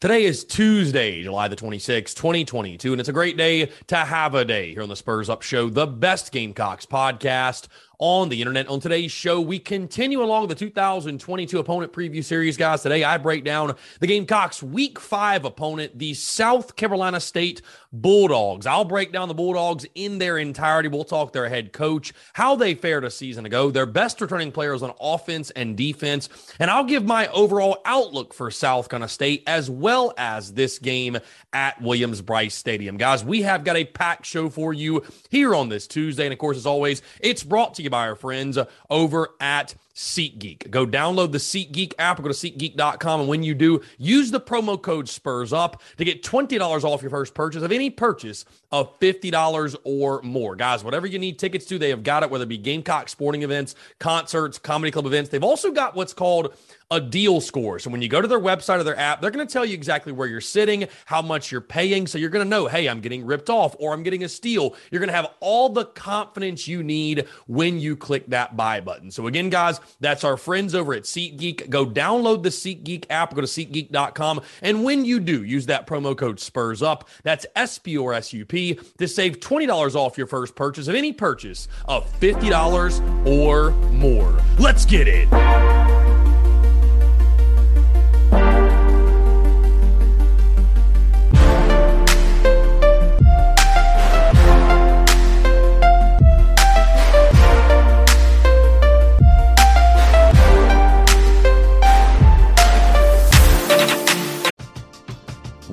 Today is Tuesday, July the 26th, 2022, and it's a great day to have a day here on the Spurs Up Show, the best Gamecocks podcast on the internet. On today's show, we continue along the 2022 opponent preview series, guys. Today, I break down the Gamecocks' week five opponent, the South Carolina State Bulldogs. I'll break down the Bulldogs in their entirety. We'll talk their head coach, how they fared a season ago, their best returning players on offense and defense, and I'll give my overall outlook for South Carolina State as well as this game at Williams Brice Stadium. Guys, we have got a packed show for you here on this Tuesday. And of course, as always, it's brought to you by our friends over at SeatGeek. Go download the SeatGeek app go to SeatGeek.com. And when you do, use the promo code SPURS UP to get $20 off your first purchase of any purchase of $50 or more. Guys, whatever you need tickets to, they have got it, whether it be Gamecock sporting events, concerts, comedy club events. They've also got what's called a deal score. So when you go to their website or their app, they're going to tell you exactly where you're sitting, how much you're paying. So you're going to know, hey, I'm getting ripped off or I'm getting a steal. You're going to have all the confidence you need when you click that buy button. So again, guys, that's our friends over at SeatGeek. Go download the SeatGeek app, go to SeatGeek.com. And when you do, use that promo code SPURS UP. That's S P or S U P to save $20 off your first purchase of any purchase of $50 or more. Let's get it.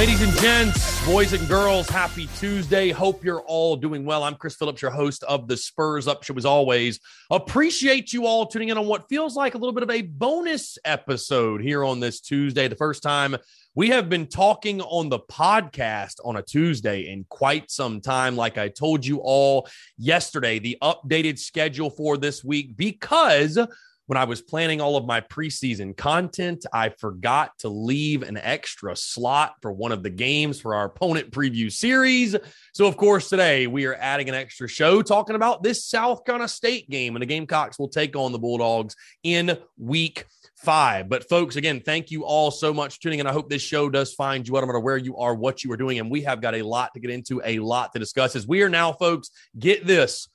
Ladies and gents, boys and girls, happy Tuesday. Hope you're all doing well. I'm Chris Phillips, your host of the Spurs Up Show, as always. Appreciate you all tuning in on what feels like a little bit of a bonus episode here on this Tuesday. The first time we have been talking on the podcast on a Tuesday in quite some time. Like I told you all yesterday, the updated schedule for this week because when I was planning all of my preseason content, I forgot to leave an extra slot for one of the games for our opponent preview series. So, of course, today we are adding an extra show talking about this South Carolina State game, and the Gamecocks will take on the Bulldogs in week five. But, folks, again, thank you all so much for tuning in. I hope this show does find you out no matter where you are, what you are doing. And we have got a lot to get into, a lot to discuss as we are now, folks, get this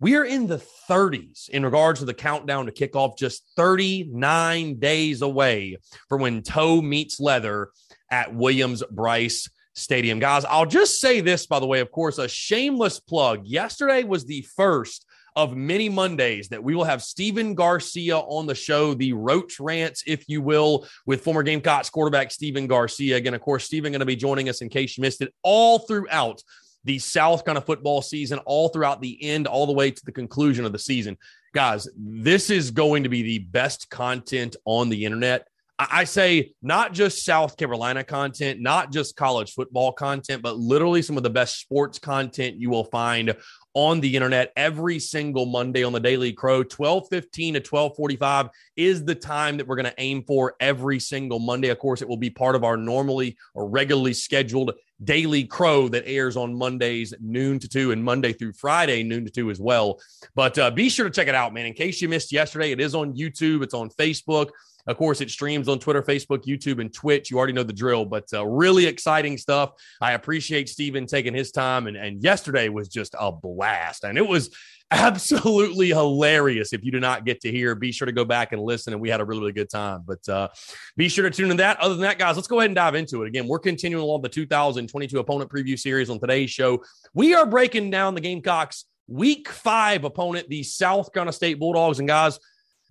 we are in the 30s in regards to the countdown to kickoff, just 39 days away for when toe meets leather at Williams Brice Stadium. Guys, I'll just say this, by the way, of course, a shameless plug. Yesterday was the first of many Mondays that we will have Stephen Garcia on the show, the Roach Rants, if you will, with former Gamecocks quarterback Stephen Garcia. Again, of course, Stephen going to be joining us in case you missed it all throughout the South kind of football season all throughout the end, all the way to the conclusion of the season. Guys, this is going to be the best content on the internet. I say not just South Carolina content, not just college football content, but literally some of the best sports content you will find on the internet every single Monday on the Daily Crow. 1215 to 1245 is the time that we're going to aim for every single Monday. Of course, it will be part of our normally or regularly scheduled Daily Crow that airs on Mondays, noon to two, and Monday through Friday, noon to two as well. But uh, be sure to check it out, man. In case you missed yesterday, it is on YouTube, it's on Facebook. Of course, it streams on Twitter, Facebook, YouTube, and Twitch. You already know the drill, but uh, really exciting stuff. I appreciate Stephen taking his time. And, and yesterday was just a blast. And it was absolutely hilarious. If you do not get to hear, be sure to go back and listen. And we had a really, really good time. But uh, be sure to tune in that. Other than that, guys, let's go ahead and dive into it. Again, we're continuing along the 2022 opponent preview series on today's show. We are breaking down the Gamecocks week five opponent, the South Carolina State Bulldogs. And guys,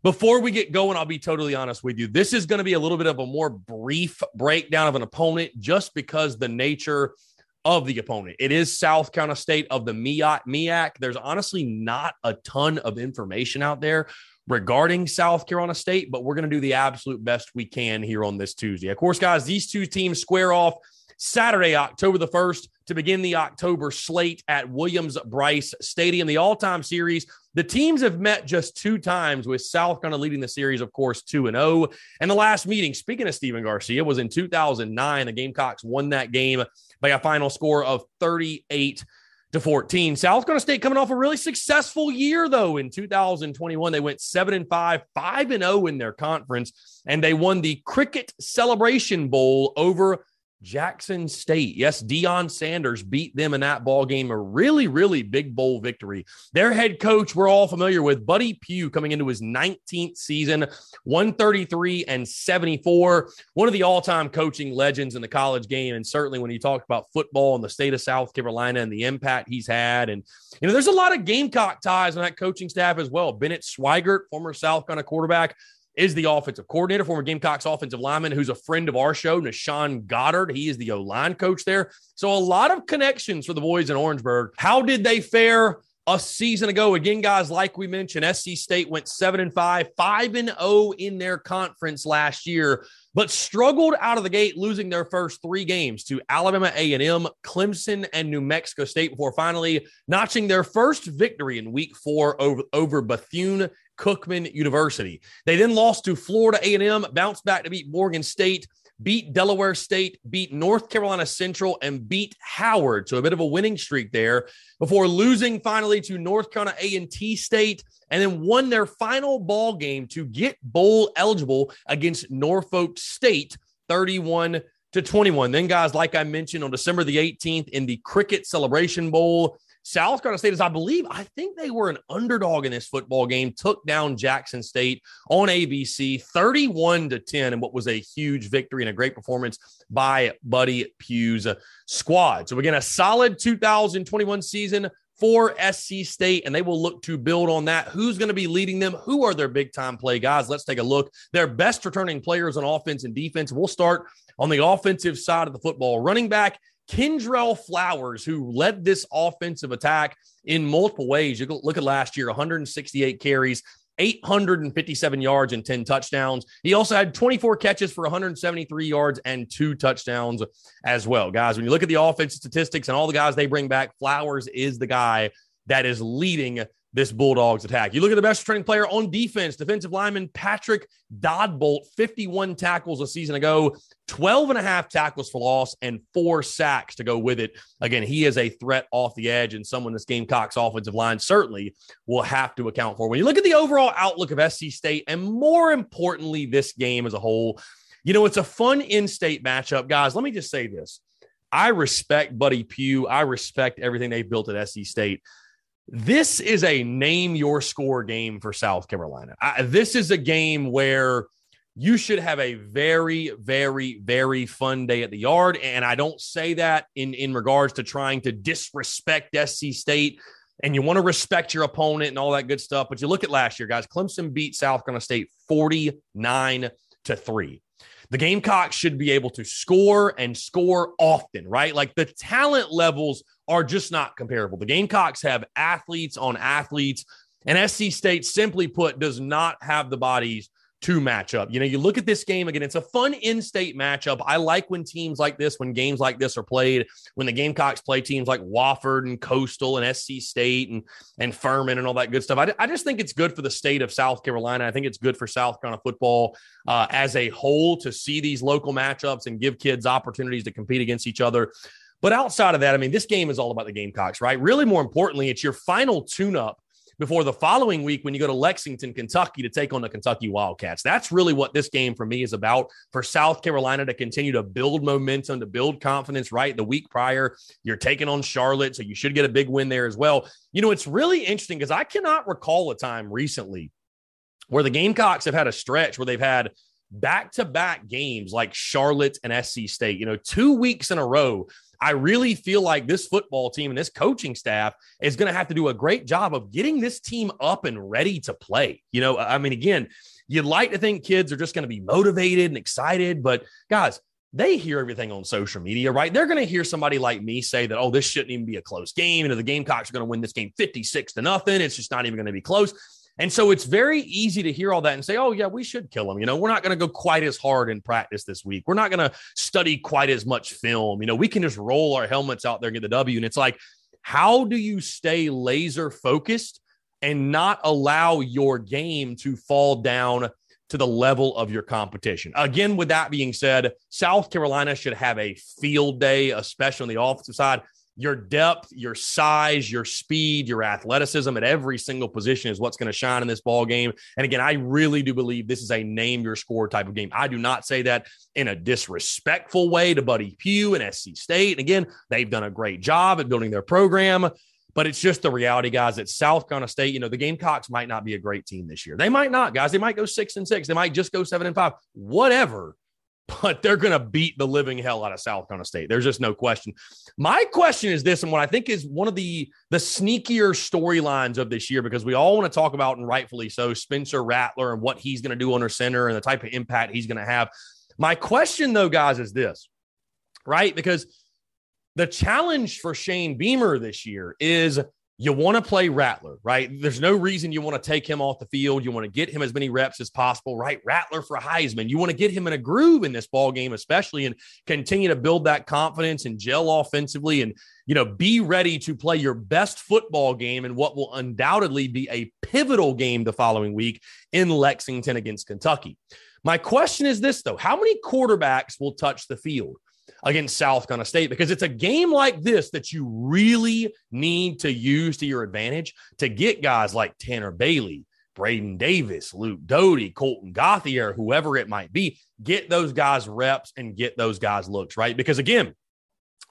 before we get going, I'll be totally honest with you. This is going to be a little bit of a more brief breakdown of an opponent just because the nature of the opponent. It is South Carolina State of the MEAC. MEAC. There's honestly not a ton of information out there regarding South Carolina State, but we're going to do the absolute best we can here on this Tuesday. Of course, guys, these two teams square off Saturday, October the 1st, to begin the October slate at Williams Brice Stadium. The all time series, the teams have met just two times, with South Carolina leading the series, of course, 2 and 0. And the last meeting, speaking of Stephen Garcia, was in 2009. The Gamecocks won that game by a final score of 38 to 14. South Carolina State coming off a really successful year though in 2021 they went 7 and 5, 5 and 0 in their conference and they won the Cricket Celebration Bowl over Jackson State. Yes, Deion Sanders beat them in that ball game. A really, really big bowl victory. Their head coach, we're all familiar with, Buddy Pough, coming into his 19th season, 133 and 74. One of the all-time coaching legends in the college game. And certainly when you talk about football in the state of South Carolina and the impact he's had. And, you know, there's a lot of Gamecock ties on that coaching staff as well. Bennett Swigert, former South Carolina quarterback, is the offensive coordinator, former Gamecocks offensive lineman, who's a friend of our show, Nashawn Goddard. He is the O line coach there. So a lot of connections for the boys in Orangeburg. How did they fare a season ago? Again, guys, like we mentioned, SC State went seven and five, five and zero in their conference last year, but struggled out of the gate, losing their first three games to Alabama A&M, Clemson, and New Mexico State before finally notching their first victory in Week Four over over Bethune Cookman University. They then lost to Florida A&M, bounced back to beat Morgan State, beat Delaware State, beat North Carolina Central, and beat Howard. So a bit of a winning streak there before losing finally to North Carolina A&T State and then won their final ball game to get bowl eligible against Norfolk State 31 to 21. Then guys, like I mentioned on December the 18th in the Cricket Celebration Bowl, South Carolina State, as I believe, I think they were an underdog in this football game, took down Jackson State on ABC 31 to 10, and what was a huge victory and a great performance by Buddy Pough's squad. So, again, a solid 2021 season for SC State, and they will look to build on that. Who's going to be leading them? Who are their big time play guys? Let's take a look. Their best returning players on offense and defense. We'll start on the offensive side of the football. Running back Kendrell Flowers, who led this offensive attack in multiple ways. You look at last year 168 carries, 857 yards, and 10 touchdowns. He also had 24 catches for 173 yards and two touchdowns as well. Guys, when you look at the offensive statistics and all the guys they bring back, Flowers is the guy that is leading this Bulldogs attack. You look at the best returning player on defense, defensive lineman Patrick Godbolt, 51 tackles a season ago, 12 and a half tackles for loss, and four sacks to go with it. Again, he is a threat off the edge and someone this Gamecocks offensive line certainly will have to account for. When you look at the overall outlook of SC State, and more importantly, this game as a whole, you know, it's a fun in state matchup. Guys, let me just say this. I respect Buddy Pough. I respect everything they've built at SC State. This is a name your score game for South Carolina. I, this is a game where you should have a very, very, very fun day at the yard. And I don't say that in, in regards to trying to disrespect SC State and you want to respect your opponent and all that good stuff. But you look at last year, guys, Clemson beat South Carolina State 49 to 3. The Gamecocks should be able to score and score often, right? Like the talent levels are just not comparable. The Gamecocks have athletes on athletes, and SC State, simply put, does not have the bodies to matchup. You know, you look at this game again, it's a fun in state matchup. I like when teams like this, when games like this are played, when the Gamecocks play teams like Wofford and Coastal and SC State and, and Furman and all that good stuff. I, I just think it's good for the state of South Carolina. I think it's good for South Carolina football uh, as a whole to see these local matchups and give kids opportunities to compete against each other. But outside of that, I mean, this game is all about the Gamecocks, right? Really, more importantly, it's your final tune up before the following week when you go to Lexington, Kentucky to take on the Kentucky Wildcats. That's really what this game for me is about for South Carolina to continue to build momentum, to build confidence, right? The week prior, you're taking on Charlotte, so you should get a big win there as well. You know, it's really interesting because I cannot recall a time recently where the Gamecocks have had a stretch where they've had back to back games like Charlotte and SC State, you know, two weeks in a row I really feel like this football team and this coaching staff is going to have to do a great job of getting this team up and ready to play. You know, I mean, again, you'd like to think kids are just going to be motivated and excited, but guys, they hear everything on social media, right? They're going to hear somebody like me say that, oh, this shouldn't even be a close game. You know, the Gamecocks are going to win this game 56 to nothing. It's just not even going to be close. And so it's very easy to hear all that and say, oh, yeah, we should kill them. You know, we're not going to go quite as hard in practice this week. We're not going to study quite as much film. You know, we can just roll our helmets out there and get the W. And it's like, how do you stay laser focused and not allow your game to fall down to the level of your competition? Again, with that being said, South Carolina should have a field day, especially on the offensive side your depth, your size, your speed, your athleticism at every single position is what's going to shine in this ball game. And again, I really do believe this is a name your score type of game. I do not say that in a disrespectful way to Buddy Pough and SC State. And again, they've done a great job at building their program. But it's just the reality, guys, that South Carolina State, you know, the Gamecocks might not be a great team this year. They might not, guys. They might go six and six. They might just go seven and five, whatever but they're going to beat the living hell out of South Carolina State. There's just no question. My question is this, and what I think is one of the the sneakier storylines of this year, because we all want to talk about, and rightfully so, Spencer Rattler and what he's going to do under center and the type of impact he's going to have. My question, though, guys, is this, right? Because the challenge for Shane Beamer this year is you want to play Rattler, right? There's no reason you want to take him off the field. You want to get him as many reps as possible, right? Rattler for Heisman. You want to get him in a groove in this ball game, especially and continue to build that confidence and gel offensively and, you know, be ready to play your best football game in what will undoubtedly be a pivotal game the following week in Lexington against Kentucky. My question is this, though How many quarterbacks will touch the field? Against South Carolina State because it's a game like this that you really need to use to your advantage to get guys like Tanner Bailey, Braden Davis, Luke Doty, Colten Gauthier, whoever it might be, get those guys reps and get those guys looks, right? Because again,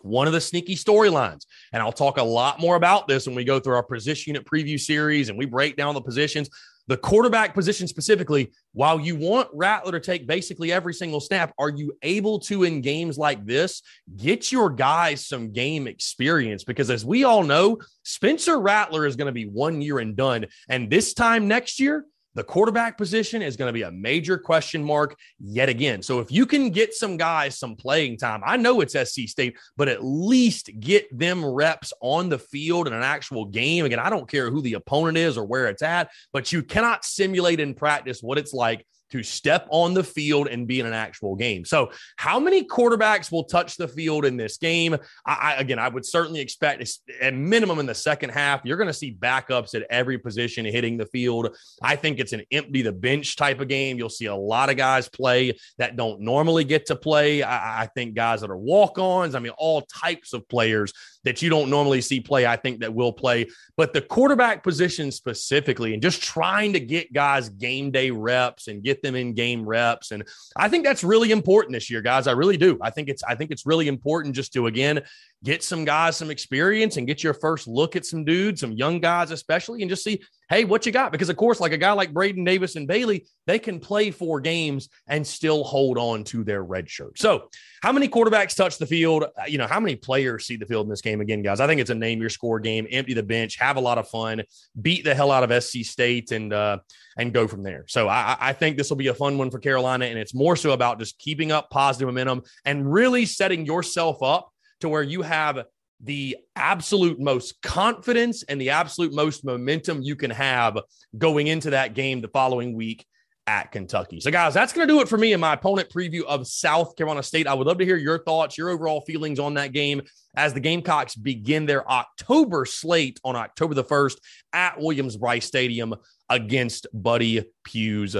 one of the sneaky storylines, and I'll talk a lot more about this when we go through our position unit preview series and we break down the positions. The quarterback position specifically, while you want Rattler to take basically every single snap, are you able to, in games like this, get your guys some game experience? Because as we all know, Spencer Rattler is going to be one year and done. And this time next year, the quarterback position is going to be a major question mark yet again. So if you can get some guys some playing time, I know it's SC State, but at least get them reps on the field in an actual game. Again, I don't care who the opponent is or where it's at, but you cannot simulate in practice what it's like to step on the field and be in an actual game. So, how many quarterbacks will touch the field in this game? I, I again, I would certainly expect at minimum in the second half, you're going to see backups at every position hitting the field. I think it's an empty the bench type of game. You'll see a lot of guys play that don't normally get to play. I, I think guys that are walk ons. I mean, all types of players that you don't normally see play, I think that will play. But the quarterback position specifically, and just trying to get guys game day reps and get them in game reps. And I think that's really important this year, guys. I really do. I think it's I think it's really important just to again get some guys some experience and get your first look at some dudes, some young guys especially, and just see, hey, what you got? Because of course, like a guy like Braden Davis and Bailey, they can play four games and still hold on to their red shirt. So, how many quarterbacks touch the field? Uh, you know, how many players see the field in this game again, guys? I think it's a name your score game. Empty the bench, have a lot of fun, beat the hell out of SC State, and uh, and go from there. So I, I think this will be a fun one for Carolina, and it's more so about just keeping up positive momentum and really setting yourself up to where you have the absolute most confidence and the absolute most momentum you can have going into that game the following week at Kentucky. So, guys, that's going to do it for me in my opponent preview of South Carolina State. I would love to hear your thoughts, your overall feelings on that game as the Gamecocks begin their October slate on October the 1st at Williams-Brice Stadium against Buddy Pough's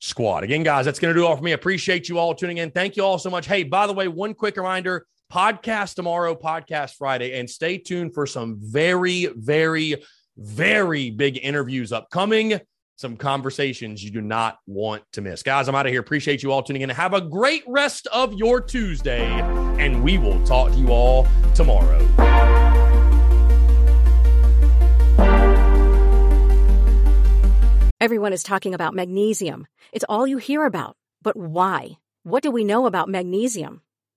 squad. Again, guys, that's going to do all for me. Appreciate you all tuning in. Thank you all so much. Hey, by the way, one quick reminder podcast tomorrow, podcast Friday, and stay tuned for some very, very, very big interviews upcoming some conversations you do not want to miss. Guys, I'm out of here. Appreciate you all tuning in. Have a great rest of your Tuesday, and we will talk to you all tomorrow. Everyone is talking about magnesium. It's all you hear about. But why? What do we know about magnesium?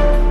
you.